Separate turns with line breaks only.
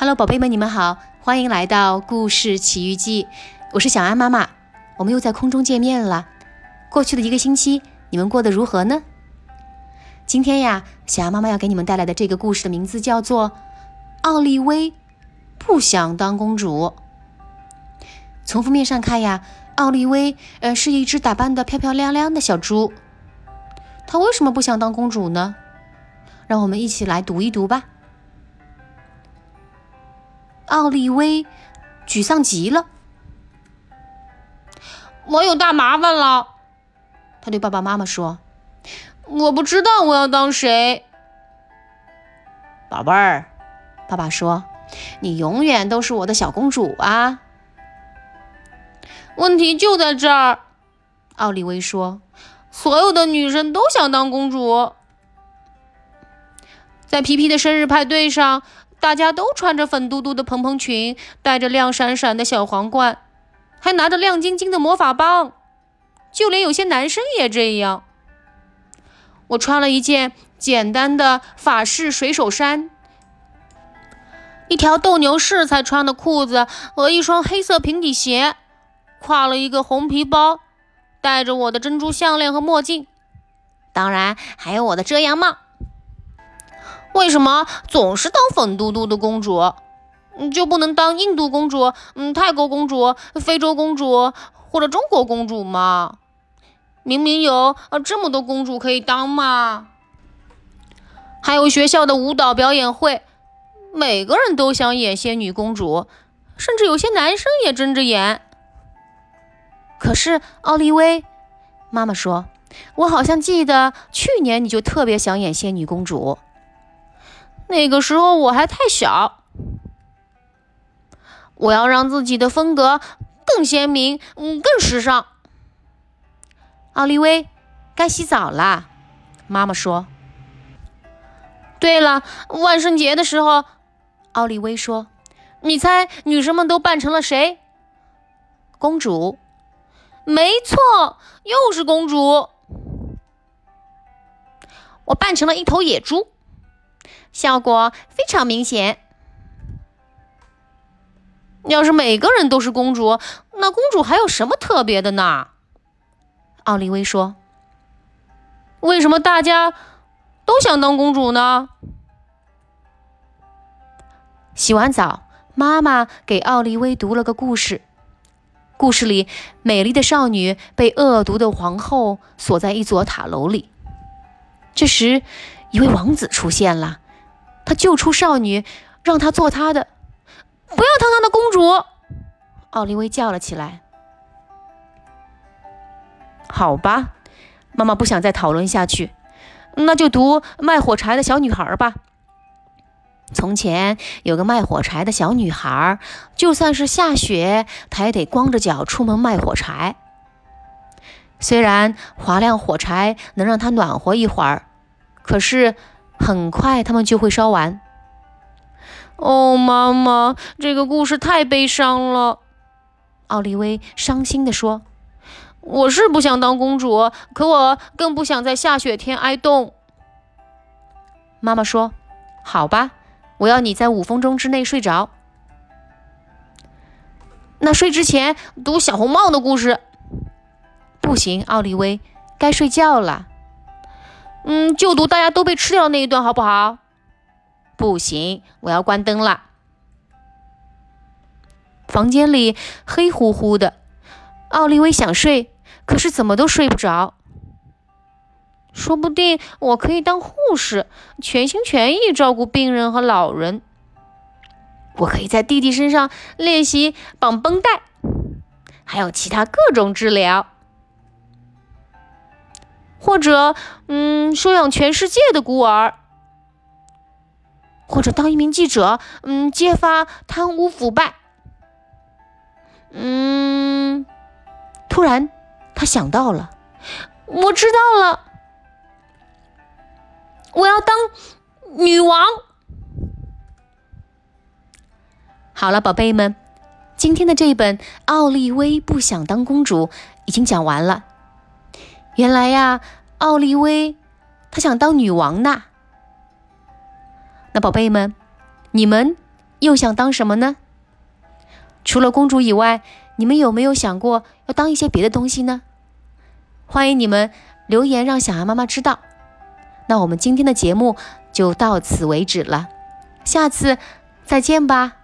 Hello，宝贝们，你们好，欢迎来到故事奇遇记，我是小安妈妈，我们又在空中见面了。过去的一个星期，你们过得如何呢？今天呀，小安妈妈要给你们带来的这个故事的名字叫做《奥利薇不想当公主》。从封面上看呀，奥利薇呃是一只打扮的漂漂亮亮的小猪，她为什么不想当公主呢？让我们一起来读一读吧。奥利薇沮丧极了，
我有大麻烦了。
他对爸爸妈妈说：“
我不知道我要当谁。”
宝贝儿，爸爸说：“你永远都是我的小公主啊。”
问题就在这儿，
奥利薇说：“
所有的女生都想当公主，在皮皮的生日派对上。”大家都穿着粉嘟嘟的蓬蓬裙，戴着亮闪闪的小皇冠，还拿着亮晶晶的魔法棒。就连有些男生也这样。我穿了一件简单的法式水手衫，一条斗牛士才穿的裤子和一双黑色平底鞋，挎了一个红皮包，戴着我的珍珠项链和墨镜，当然还有我的遮阳帽。为什么总是当粉嘟嘟的公主，就不能当印度公主、嗯泰国公主、非洲公主或者中国公主吗？明明有啊这么多公主可以当嘛！还有学校的舞蹈表演会，每个人都想演仙女公主，甚至有些男生也争着演。可是奥利薇妈妈说：“我好像记得去年你就特别想演仙女公主。”那个时候我还太小，我要让自己的风格更鲜明，嗯，更时尚。
奥利薇，该洗澡啦，妈妈说。
对了，万圣节的时候，
奥利薇说：“
你猜女生们都扮成了谁？
公主？
没错，又是公主。
我扮成了一头野猪。”效果非常明显。
要是每个人都是公主，那公主还有什么特别的呢？
奥利薇说：“
为什么大家都想当公主呢？”
洗完澡，妈妈给奥利薇读了个故事。故事里，美丽的少女被恶毒的皇后锁在一座塔楼里。这时，一位王子出现了。他救出少女，让她做他的，
不要当他的公主！
奥利薇叫了起来。好吧，妈妈不想再讨论下去，那就读卖火柴的小女孩吧。从前有个卖火柴的小女孩，就算是下雪，她也得光着脚出门卖火柴。虽然划亮火柴能让她暖和一会儿，可是。很快，他们就会烧完。
哦，妈妈，这个故事太悲伤了。
奥利薇伤心地说：“
我是不想当公主，可我更不想在下雪天挨冻。”
妈妈说：“好吧，我要你在五分钟之内睡着。
那睡之前读小红帽的故事。”
不行，奥利薇，该睡觉了。
嗯，就读大家都被吃掉那一段好不好？
不行，我要关灯了。房间里黑乎乎的，奥利维想睡，可是怎么都睡不着。
说不定我可以当护士，全心全意照顾病人和老人。我可以在弟弟身上练习绑绷带，还有其他各种治疗。或者，嗯，收养全世界的孤儿，或者当一名记者，嗯，揭发贪污腐败。嗯，
突然他想到了，
我知道了，我要当女王。
好了，宝贝们，今天的这一本《奥利薇不想当公主》已经讲完了。原来呀，奥利薇她想当女王呢。那宝贝们，你们又想当什么呢？除了公主以外，你们有没有想过要当一些别的东西呢？欢迎你们留言让小羊妈妈知道。那我们今天的节目就到此为止了，下次再见吧。